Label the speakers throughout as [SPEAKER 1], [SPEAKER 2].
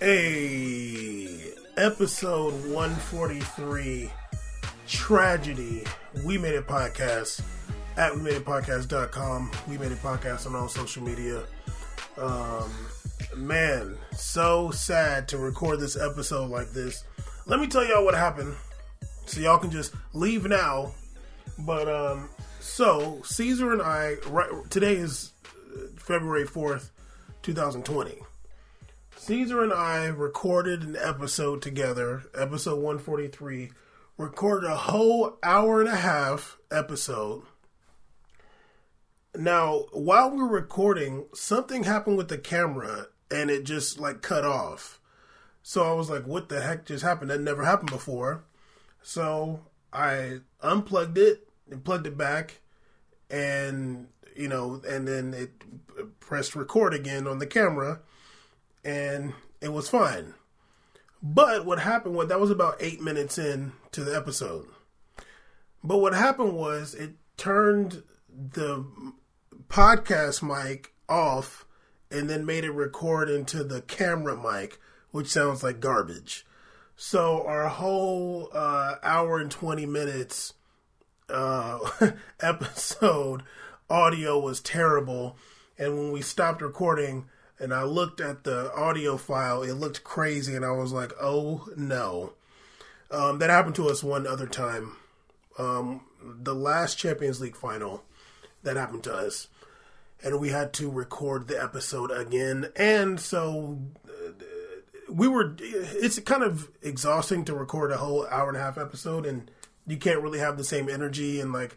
[SPEAKER 1] Hey, episode 143 Tragedy. We Made It Podcast at We Made It Podcast.com. We Made It Podcast on all social media. Um, man, so sad to record this episode like this. Let me tell y'all what happened so y'all can just leave now. But, um, so Caesar and I, right, today is uh, February 4th, 2020. Caesar and I recorded an episode together, episode 143. Recorded a whole hour and a half episode. Now, while we were recording, something happened with the camera and it just like cut off. So I was like, what the heck just happened? That never happened before. So I unplugged it and plugged it back and, you know, and then it pressed record again on the camera and it was fine. But what happened was that was about eight minutes in to the episode. But what happened was it turned the podcast mic off and then made it record into the camera mic, which sounds like garbage. So our whole uh, hour and 20 minutes uh, episode audio was terrible. And when we stopped recording, and I looked at the audio file. It looked crazy, and I was like, "Oh no!" Um, that happened to us one other time. Um, the last Champions League final that happened to us, and we had to record the episode again. And so uh, we were. It's kind of exhausting to record a whole hour and a half episode, and you can't really have the same energy and like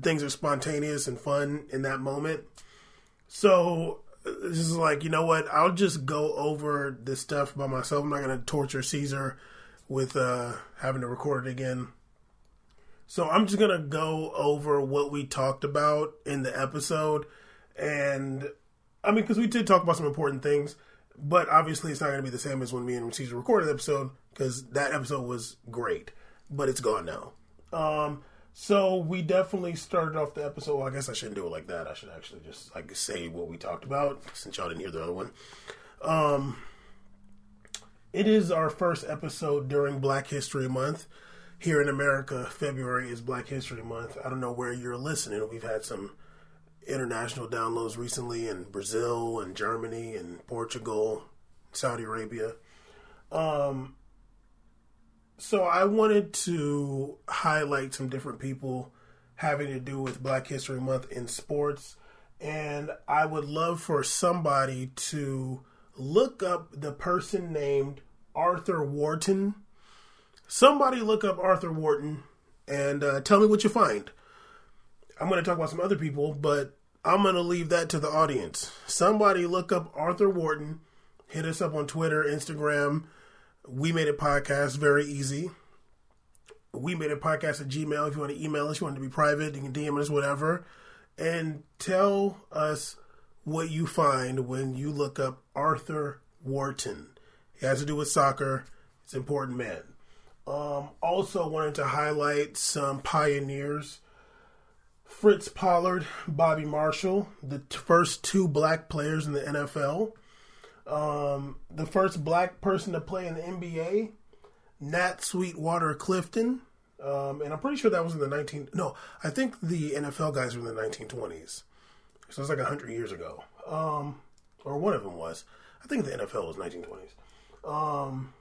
[SPEAKER 1] things are spontaneous and fun in that moment. So this is like, you know what? I'll just go over this stuff by myself. I'm not going to torture Caesar with uh, having to record it again. So I'm just going to go over what we talked about in the episode. And I mean, because we did talk about some important things, but obviously it's not going to be the same as when me and Caesar recorded the episode because that episode was great, but it's gone now. Um, so we definitely started off the episode. Well, I guess I shouldn't do it like that. I should actually just like say what we talked about since y'all didn't hear the other one. Um, it is our first episode during Black History Month. Here in America, February is Black History Month. I don't know where you're listening. We've had some international downloads recently in Brazil and Germany and Portugal, Saudi Arabia. Um, so I wanted to highlight some different people having to do with Black History Month in sports. And I would love for somebody to look up the person named Arthur Wharton. Somebody look up Arthur Wharton and uh, tell me what you find. I'm going to talk about some other people, but I'm going to leave that to the audience. Somebody look up Arthur Wharton. Hit us up on Twitter, Instagram, we Made It Podcast, very easy. We Made It Podcast at Gmail. If you want to email us, you want to be private, you can DM us, whatever. And tell us what you find when you look up Arthur Wharton. He has to do with soccer. It's an important man. Um, also, wanted to highlight some pioneers. Fritz Pollard, Bobby Marshall, the t- first two black players in the NFL. Um, the first black person to play in the NBA, Nat Sweetwater Clifton. Um, and I'm pretty sure that was in the 19. No, I think the NFL guys were in the 1920s. So it's like 100 years ago. Um, or one of them was. I think the NFL was 1920s. Um,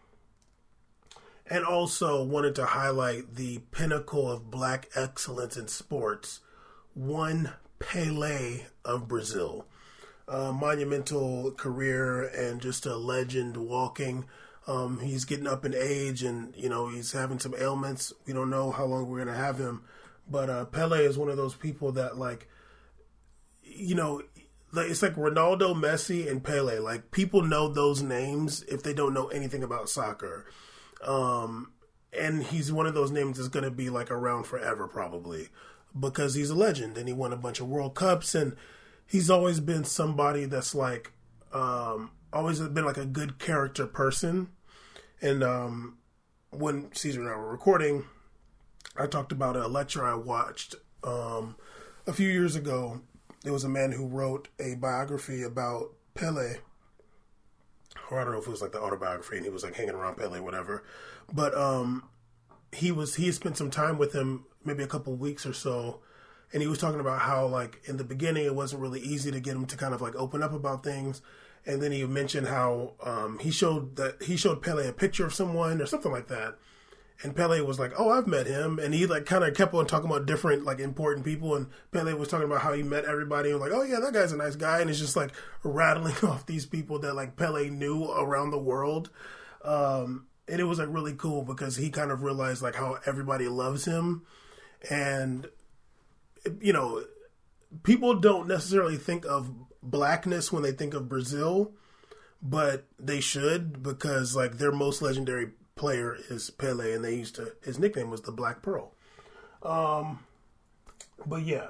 [SPEAKER 1] and also wanted to highlight the pinnacle of black excellence in sports, one Pele of Brazil uh, monumental career and just a legend walking. Um, he's getting up in age and, you know, he's having some ailments. We don't know how long we're going to have him. But uh, Pele is one of those people that, like, you know, it's like Ronaldo, Messi, and Pele. Like people know those names if they don't know anything about soccer. Um, and he's one of those names that's going to be like around forever, probably, because he's a legend and he won a bunch of World Cups and he's always been somebody that's like um, always been like a good character person. And um, when Caesar and I were recording, I talked about a lecture I watched um, a few years ago, there was a man who wrote a biography about Pele. Or I don't know if it was like the autobiography, and he was like hanging around Pele, whatever. But um, he was he spent some time with him, maybe a couple weeks or so, and he was talking about how like in the beginning it wasn't really easy to get him to kind of like open up about things. And then he mentioned how um, he showed that he showed Pele a picture of someone or something like that. And Pele was like oh I've met him. And he like kind of kept on talking about different like important people. And Pele was talking about how he met everybody and like oh yeah that guy's a nice guy. And it's just like rattling off these people that like Pele knew around the world. Um, and it was like really cool because he kind of realized like how everybody loves him. And you know, people don't necessarily think of blackness when they think of Brazil, but they should because like their most legendary player is Pele, and they used to his nickname was the Black Pearl. Um, but yeah,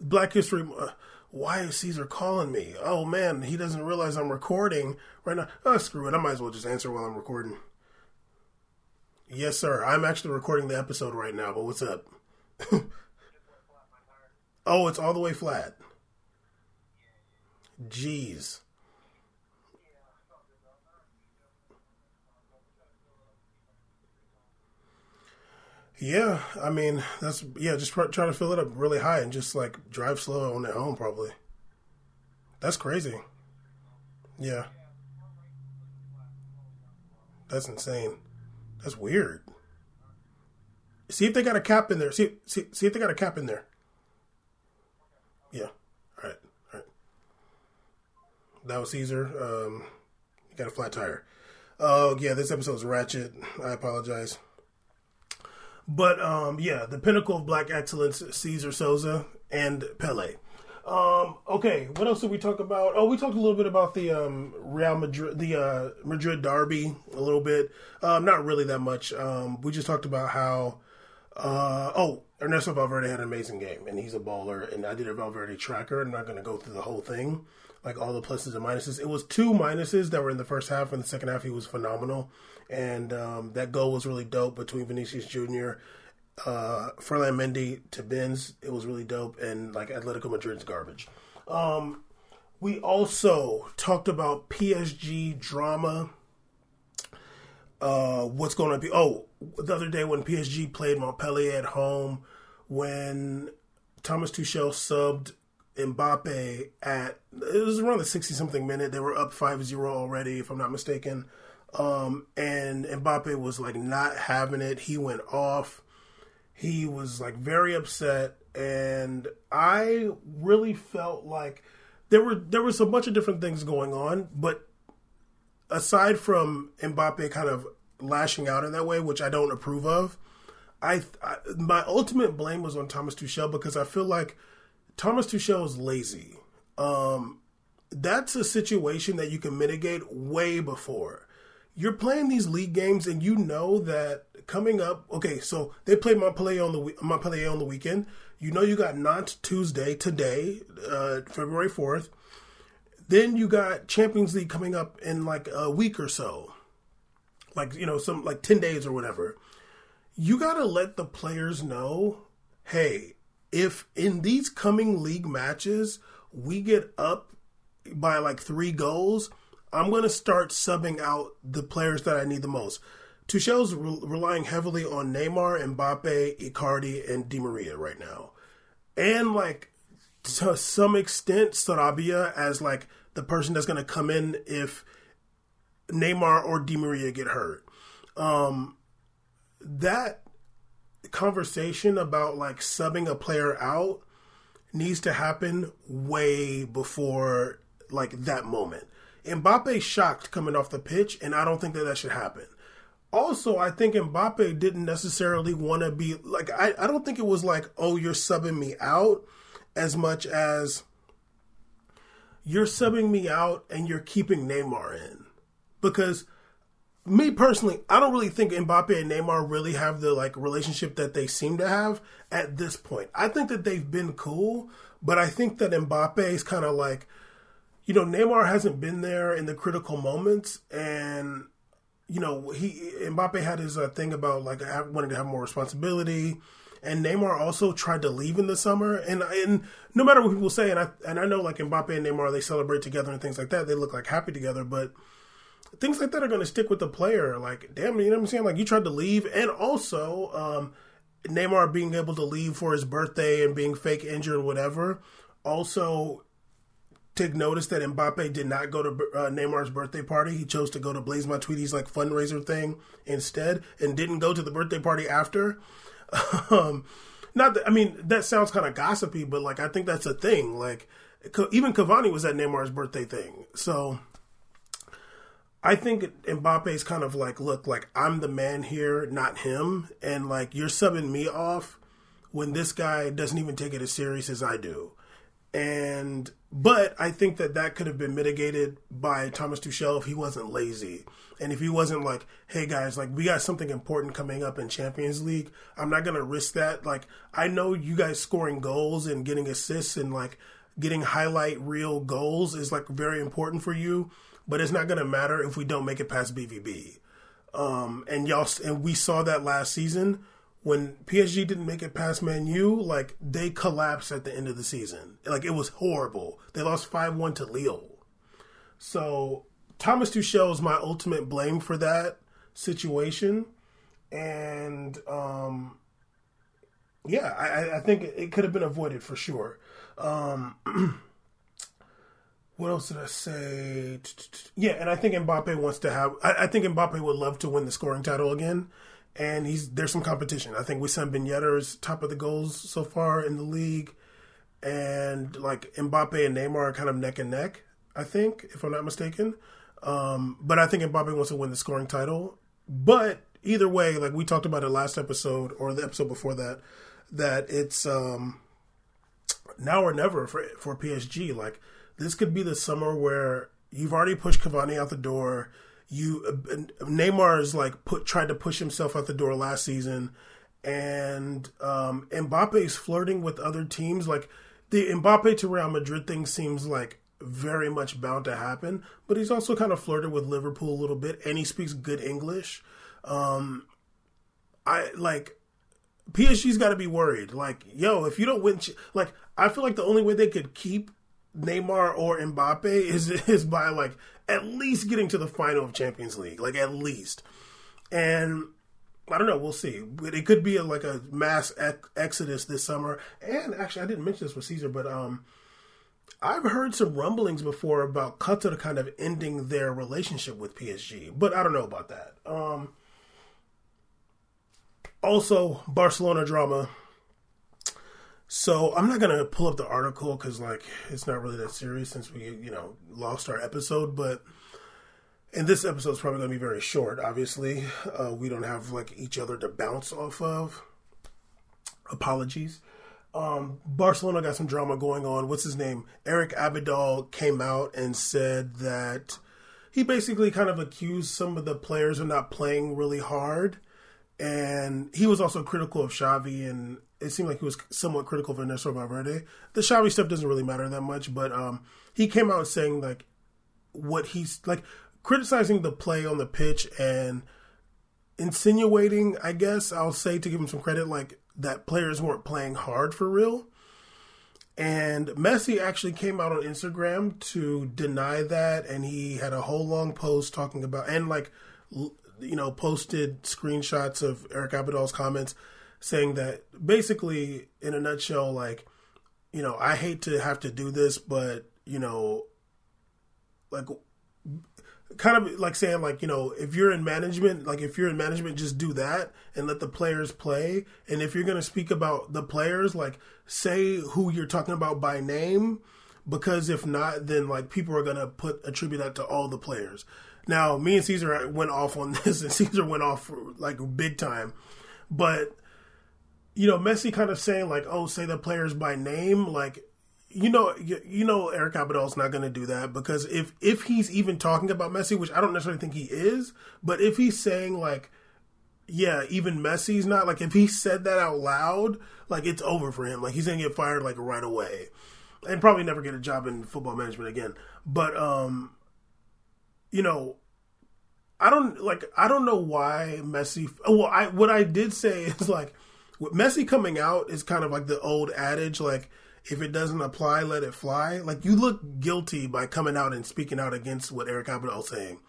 [SPEAKER 1] Black History. Uh, why is Caesar calling me? Oh man, he doesn't realize I'm recording right now. Oh, screw it. I might as well just answer while I'm recording. Yes, sir. I'm actually recording the episode right now, but what's up? Oh, it's all the way flat. Jeez. Yeah, I mean that's yeah. Just try, to fill it up really high and just like drive slow on it home. Probably. That's crazy. Yeah. That's insane. That's weird. See if they got a cap in there. See see see if they got a cap in there. Yeah. All right. All right. That was Caesar. Um, you got a flat tire. Oh, yeah, this episode's ratchet. I apologize. But um, yeah, the pinnacle of black excellence, Caesar Souza and Pele. Um, okay, what else did we talk about? Oh, we talked a little bit about the um, Real Madrid, the uh, Madrid derby, a little bit. Um, not really that much. Um, we just talked about how. Uh, oh, Ernesto Valverde had an amazing game, and he's a baller. And I did a Valverde tracker. I'm not going to go through the whole thing, like all the pluses and minuses. It was two minuses that were in the first half. In the second half, he was phenomenal, and um, that goal was really dope between Vinicius Jr. Uh, Ferland Mendy to Benz. It was really dope, and like Atletico Madrid's garbage. Um, we also talked about PSG drama. Uh, what's going to be? Oh, the other day when PSG played Montpellier at home, when Thomas Tuchel subbed Mbappe at it was around the sixty something minute. They were up 5-0 already, if I'm not mistaken. Um, and Mbappe was like not having it. He went off. He was like very upset, and I really felt like there were there was a bunch of different things going on, but aside from Mbappe kind of lashing out in that way, which I don't approve of, I, I, my ultimate blame was on Thomas Tuchel because I feel like Thomas Tuchel is lazy. Um, that's a situation that you can mitigate way before. You're playing these league games and you know that coming up. Okay, so they played Montpellier on the Montpellier on the weekend. You know you got Nantes Tuesday today, uh, February fourth. Then you got Champions League coming up in like a week or so, like you know some like ten days or whatever you got to let the players know hey, if in these coming league matches we get up by like three goals, I'm to start subbing out the players that I need the most. Tuchel's re- relying heavily on Neymar, Mbappe, Icardi, and Di Maria right now. And like to some extent, Sarabia as like the person that's going to come in if Neymar or Di Maria get hurt. Um, that conversation about like subbing a player out needs to happen way before like that moment. Mbappe shocked coming off the pitch, and I don't think that that should happen. Also, I think Mbappe didn't necessarily want to be like I, I don't think it was like, oh, you're subbing me out as much as you're subbing me out and you're keeping Neymar in. Because me personally, I don't really think Mbappe and Neymar really have the like relationship that they seem to have at this point. I think that they've been cool, but I think that Mbappe is kind of like, you know, Neymar hasn't been there in the critical moments, and you know, he Mbappe had his uh, thing about like wanting to have more responsibility, and Neymar also tried to leave in the summer. And and no matter what people say, and I and I know like Mbappe and Neymar, they celebrate together and things like that. They look like happy together, but things like that are going to stick with the player. Like, damn, you know what I'm saying? Like, you tried to leave, and also um, Neymar being able to leave for his birthday and being fake injured, whatever. Also, take notice that Mbappe did not go to uh, Neymar's birthday party. He chose to go to Blaise Matuidi's like fundraiser thing instead, and didn't go to the birthday party after. um, not that I mean that sounds kind of gossipy, but like I think that's a thing. Like even Cavani was at Neymar's birthday thing, so I think Mbappe's kind of like, look, like I'm the man here, not him, and like you're subbing me off when this guy doesn't even take it as serious as I do. And but I think that that could have been mitigated by Thomas Tuchel if he wasn't lazy and if he wasn't like, "Hey guys, like we got something important coming up in Champions League. I'm not gonna risk that. Like I know you guys scoring goals and getting assists and like getting highlight reel goals is like very important for you." but it's not to matter if we don't make it past BVB. Um, and y'all, and we saw that last season when PSG didn't make it past Man U. Like they collapsed at the end of the season. Like it was horrible. They lost five one to Lille. So Thomas Tuchel is my ultimate blame for that situation, and um, yeah, I, I think it could have been avoided for sure. Um, what else did I say? Yeah, and I think Mbappe wants to have. I, I, think Mbappe would love to win the scoring title again, and he's there's some competition. I think Wissam Ben Yedder is top of the goals so far in the league, and like Mbappe and Neymar are kind of neck and neck. I think, if I'm not mistaken, um, but I think Mbappe wants to win the scoring title. But either way, like we talked about it last episode or the episode before that, that it's um, now or never for for PSG. Like this could be the summer where you've already pushed Cavani out the door. You uh, Neymar is like put tried to push himself out the door last season, and um, Mbappe is flirting with other teams. Like the Mbappe to Real Madrid thing seems like very much bound to happen, but he's also kind of flirted with Liverpool a little bit, and he speaks good English. Um, I like PSG's got to be worried. Like, yo, if you don't win, like, I feel like the only way they could keep Neymar or Mbappe is is by like at least getting to the final of Champions League, like at least. And I don't know, we'll see. It could be a, like a mass exodus this summer. And actually, I didn't mention this with Caesar, but um, I've heard some rumblings before about Qatar kind of ending their relationship with PSG, but I don't know about that. Um, also, Barcelona drama. So I'm not gonna pull up the article because like it's not really that serious since we you know lost our episode, but and this episode is probably gonna be very short. Obviously, uh, we don't have like each other to bounce off of. Apologies. Um, Barcelona got some drama going on. What's his name? Eric Abidal came out and said that he basically kind of accused some of the players of not playing really hard and he was also critical of Xavi, and it seemed like he was somewhat critical of Ernesto Valverde. The Xavi stuff doesn't really matter that much, but um, he came out saying like what he's like criticizing the play on the pitch and insinuating, I guess I'll say to give him some credit, like that players weren't playing hard for real. And Messi actually came out on Instagram to deny that, and he had a whole long post talking about and like you know, posted screenshots of Eric Abidal's comments saying that basically, in a nutshell, like, you know, I hate to have to do this, but, you know, like, kind of like saying, like, you know, if you're in management, like, if you're in management, just do that and let the players play. And if you're going to speak about the players, like, say who you're talking about by name because if not, then like people are gonna put attribute that to all the players. Now, me and Caesar went off on this, and Caesar went off for, like big time. But you know, Messi kind of saying like, "Oh, say the players by name," like you know, you, you know, Eric Abidal's not going to do that because if if he's even talking about Messi, which I don't necessarily think he is, but if he's saying like, yeah, even Messi's not like if he said that out loud, like it's over for him. Like he's going to get fired like right away, and probably never get a job in football management again. But um, you know, I don't like I don't know why Messi. Well, I what I did say is like with Messi coming out is kind of like the old adage, like if it doesn't apply, let it fly. Like you look guilty by coming out and speaking out against what Eric Abidal is saying.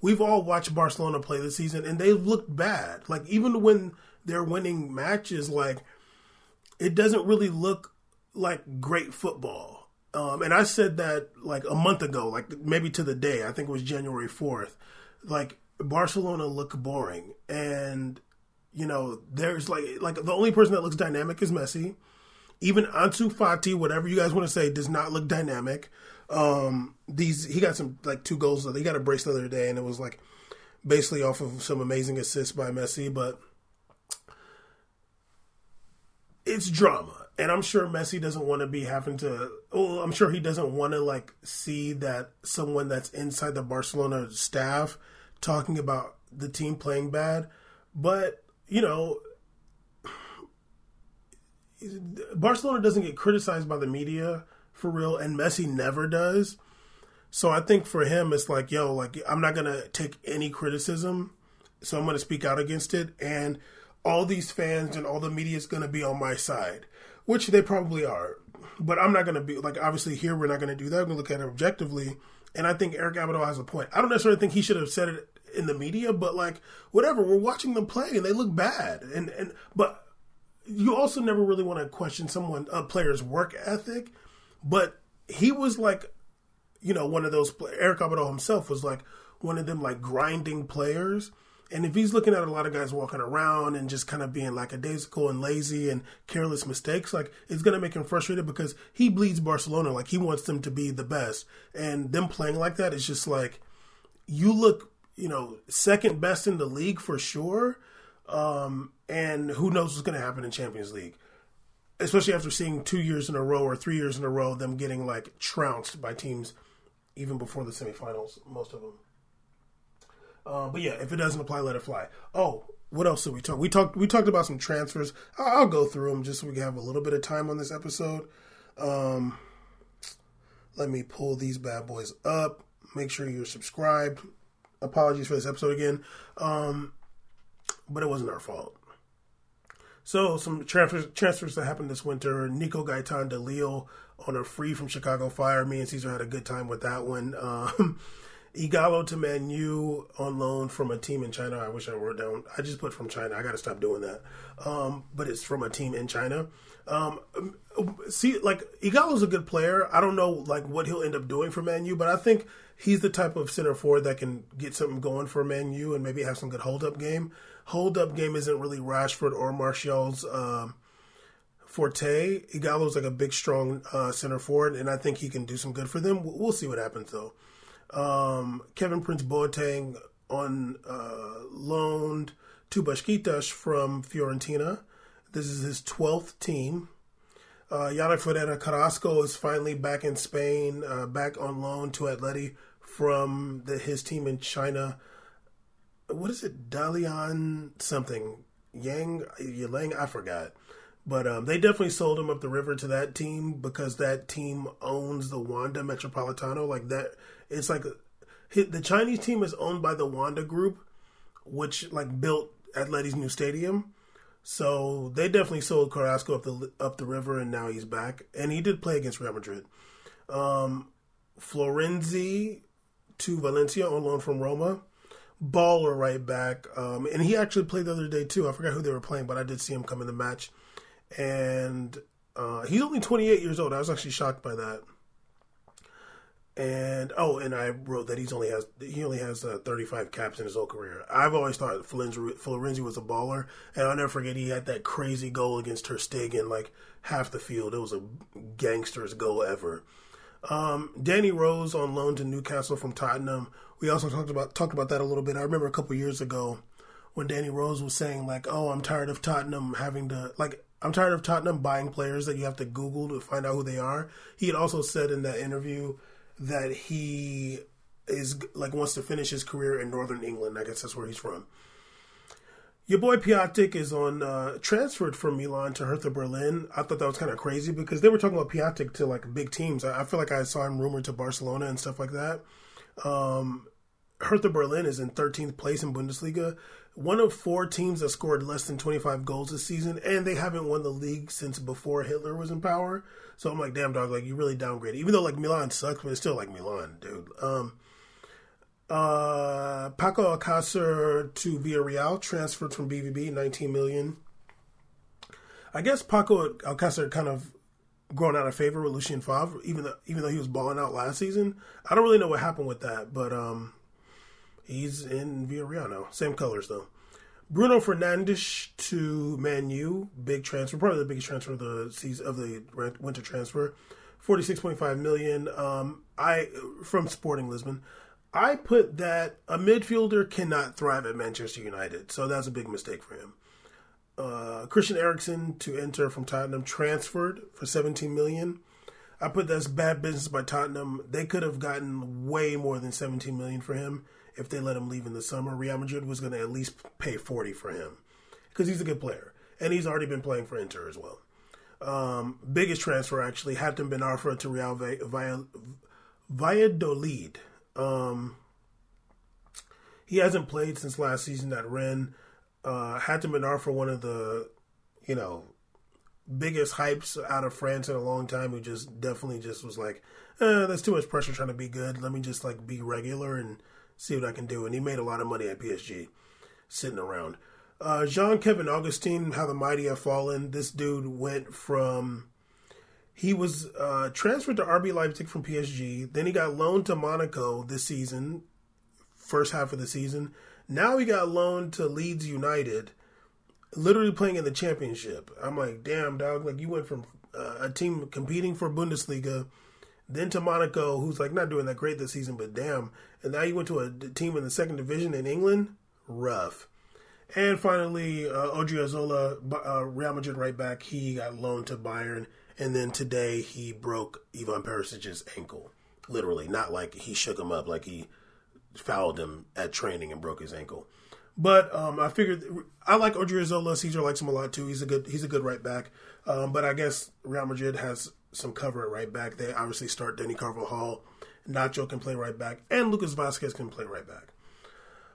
[SPEAKER 1] We've all watched Barcelona play this season, and they've looked bad. Like even when they're winning matches, like it doesn't really look like great football. Um, and I said that like a month ago, like maybe to the day. I think it was January fourth. Like Barcelona look boring, and you know there's like like the only person that looks dynamic is Messi. Even Ansu Fati, whatever you guys want to say, does not look dynamic. Um, these he got some like two goals. He got a brace the other day, and it was like basically off of some amazing assists by Messi, but it's drama. And I'm sure Messi doesn't want to be having to. Well, I'm sure he doesn't want to like see that someone that's inside the Barcelona staff talking about the team playing bad. But you know, Barcelona doesn't get criticized by the media for real, and Messi never does. So I think for him, it's like, yo, like I'm not gonna take any criticism, so I'm gonna speak out against it, and all these fans and all the media is gonna be on my side, which they probably are. But I'm not gonna be like obviously here we're not gonna do that. We're gonna look at it objectively, and I think Eric Abidal has a point. I don't necessarily think he should have said it in the media, but like whatever, we're watching them play and they look bad, and and but you also never really want to question someone a player's work ethic, but he was like, you know, one of those. Eric Abidal himself was like one of them like grinding players. And if he's looking at a lot of guys walking around and just kind of being lackadaisical and lazy and careless mistakes, like it's going to make him frustrated because he bleeds Barcelona. Like he wants them to be the best. And them playing like that is just like, you look, you know, second best in the league for sure. Um, and who knows what's going to happen in Champions League, especially after seeing two years in a row or three years in a row them getting like trounced by teams even before the semifinals, most of them. Uh, but yeah, if it doesn't apply, let it fly. Oh, what else did we talk? We talked we talked about some transfers. I'll, go through them just so we can have a little bit of time on this episode. Um, let me pull these bad boys up. Make sure you're subscribed. Apologies for this episode again, um, but it wasn't our fault. So some transfers transfers that happened this winter. Nico Gaitan de Lille on a free from Chicago Fire. Me and Caesar had a good time with that one. Um, Ighalo to Man U on loan from a team in China. I wish I wrote down. I just put from China. I got to stop doing that. Um, but it's from a team in China. Um, see, like Ighalo's a good player. I don't know like what he'll end up doing for Man U, but I think he's the type of center forward that can get something going for Man U and maybe have some good hold up game hold up game isn't really Rashford or Martial's um, forte. Ighalo's like a big, strong uh, center forward, and I think he can do some good for them. We'll see what happens though. Um, Kevin Prince Boateng on uh, loaned to Besiktas from Fiorentina. This is his 12th team. Uh, Yannick Ferreira Carrasco is finally back in Spain, uh, back on loan to Atleti from the, his team in China what is it? Dalian something. Yang Yang I forgot. But um, they definitely sold him up the river to that team because that team owns the Wanda Metropolitano. Like that, it's like the Chinese team is owned by the Wanda Group, which like built Atleti's new stadium. So they definitely sold Carrasco up the up the river, and now he's back. And he did play against Real Madrid. Um, Florenzi to Valencia on loan from Roma baller right back. Um, and he actually played the other day too. I forgot who they were playing, but I did see him come in the match. And uh, he's only 28 years old. I was actually shocked by that. And oh, and I wrote that he's only has he only has uh, 35 caps in his whole career. I've always thought Florenzi, was a baller, and I'll never forget he had that crazy goal against Ter Stegen, like half the field. It was a gangster's goal ever. Um, Danny Rose on loan to Newcastle from Tottenham we also talked about talked about that a little bit. I remember a couple years ago when Danny Rose was saying like, "Oh, I'm tired of Tottenham having to like." I'm tired of Tottenham buying players that you have to Google to find out who they are. He had also said in that interview that he is like wants to finish his career in Northern England. I guess that's where he's from. Your boy Piatek is on uh, transferred from Milan to Hertha Berlin. I thought that was kind of crazy because they were talking about Piatek to like big teams. I, I feel like I saw him rumored to Barcelona and stuff like that. Um, Hertha Berlin is in 13th place in Bundesliga, one of four teams that scored less than 25 goals this season, and they haven't won the league since before Hitler was in power. So I'm like, damn dog, like you really downgraded. Even though like Milan sucks, but it's still like Milan, dude. Um, uh, Paco Alcacer to Villarreal transferred from BVB, 19 million. I guess Paco Alcacer kind of grown out of favor with Lucien Favre, even though even though he was balling out last season. I don't really know what happened with that, but um, he's in Villarreal now. Same colors though. Bruno Fernandes to Man U, big transfer, probably the biggest transfer of the season of the winter transfer, forty six point five million. Um, I from Sporting Lisbon. I put that a midfielder cannot thrive at Manchester United, so that's a big mistake for him. Uh, Christian Eriksen to Inter from Tottenham transferred for 17 million. I put that's bad business by Tottenham. They could have gotten way more than 17 million for him if they let him leave in the summer. Real Madrid was going to at least pay 40 for him because he's a good player and he's already been playing for Inter as well. Um, biggest transfer actually, Hatem Ben Arfa to Real via, Valladolid. Um, he hasn't played since last season at Rennes uh, Hatem Ben Arfa one of the, you know, biggest hypes out of France in a long time. Who just definitely just was like, eh, "That's too much pressure trying to be good. Let me just like be regular and see what I can do." And he made a lot of money at PSG, sitting around. Uh, Jean Kevin Augustin, how the mighty have fallen. This dude went from he was uh, transferred to RB Leipzig from PSG. Then he got loaned to Monaco this season, first half of the season. Now he got loaned to Leeds United, literally playing in the championship. I'm like, damn, dog. Like you went from uh, a team competing for Bundesliga, then to Monaco, who's like not doing that great this season, but damn. And now you went to a team in the second division in England. Rough. And finally, uh, Odriozola, uh, Real Madrid right back. He got loaned to Bayern, and then today he broke Ivan Perisic's ankle. Literally, not like he shook him up, like he fouled him at training and broke his ankle. But um, I figured I like Odriozola. Caesar likes him a lot too. He's a good he's a good right back. Um, but I guess Real Madrid has some cover right back. They obviously start Dani Hall. Nacho can play right back, and Lucas Vasquez can play right back.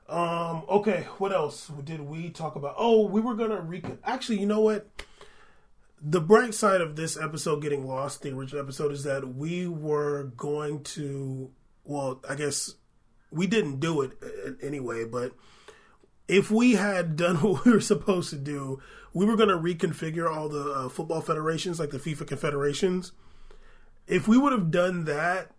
[SPEAKER 1] Um, okay, what else did we talk about? Oh, we were gonna recon. Actually, you know what? The bright side of this episode getting lost, the original episode, is that we were going to. Well, I guess we didn't do it anyway, but if we had done what we were supposed to do, we were going to reconfigure all the uh, football federations, like the FIFA confederations. If we would have done that,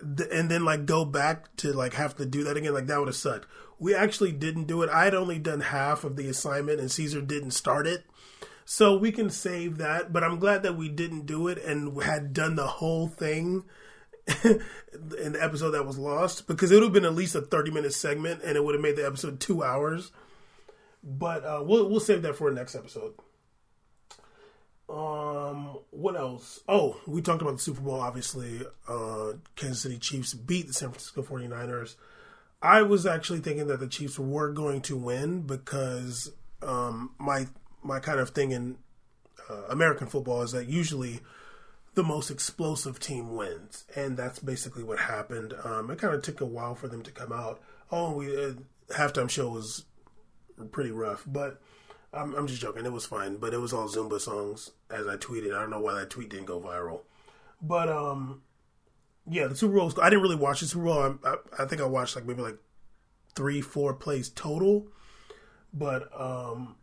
[SPEAKER 1] and then like go back to like have to do that again, like that would have sucked. We actually didn't do it. I had only done half of the assignment, and Caesar didn't start it, so we can save that. But I'm glad that we didn't do it and had done the whole thing in the episode that was lost because it would have been at least a 30 minute segment and it would have made the episode two hours. But uh, we'll we'll save that for the next episode. Um, what else? Oh, we talked about the Super Bowl. Obviously, uh, Kansas City Chiefs beat the San Francisco 49ers. I was actually thinking that the Chiefs were going to win because um, my my kind of thing in uh, American football is that usually the most explosive team wins, and that's basically what happened. Um, it kind of took a while for them to come out. Oh, we uh, halftime show was pretty rough, but I'm, I'm just joking. It was fine, but it was all Zumba songs, as I tweeted. I don't know why that tweet didn't go viral, but um, yeah, the Super Bowl. I didn't really watch the Super Bowl. I, I, I think I watched like maybe like three, four plays total, but um,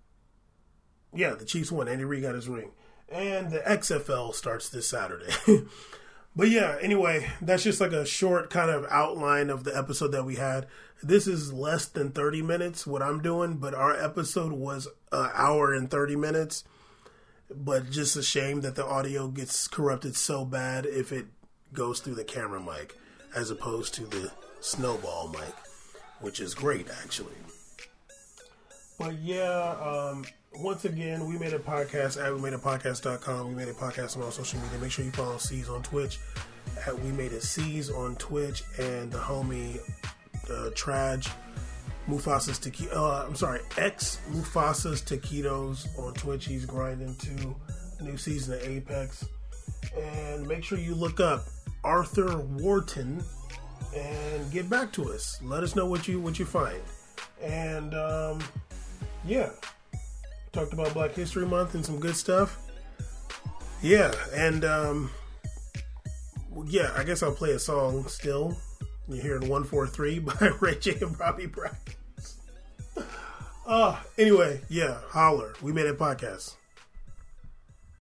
[SPEAKER 1] yeah, the Chiefs won. Andy Reid got his ring and the XFL starts this Saturday. but yeah, anyway, that's just like a short kind of outline of the episode that we had. This is less than 30 minutes, what I'm doing, but our episode was an hour and 30 minutes. But just a shame that the audio gets corrupted so bad if it goes through the camera mic as opposed to the snowball mic, which is great actually. But yeah, um, once again, We Made It Podcast at We Made It Podcast.com. We Made It Podcast on all social media. Make sure you follow C's on Twitch at We Made It C's on Twitch and the homie uh, Traj Mufasa's Taquitos. Uh, I'm sorry, X Mufasa's Taquitos on Twitch. He's grinding to a new season of Apex. And make sure you look up Arthur Wharton and get back to us. Let us know what you what you find. And um, yeah, talked about Black History Month and some good stuff. Yeah, and um, yeah, I guess I'll play a song still. You're hearing 143 by Ray J and Bobby Brown. Uh, anyway, yeah, holler. We Made It Podcast.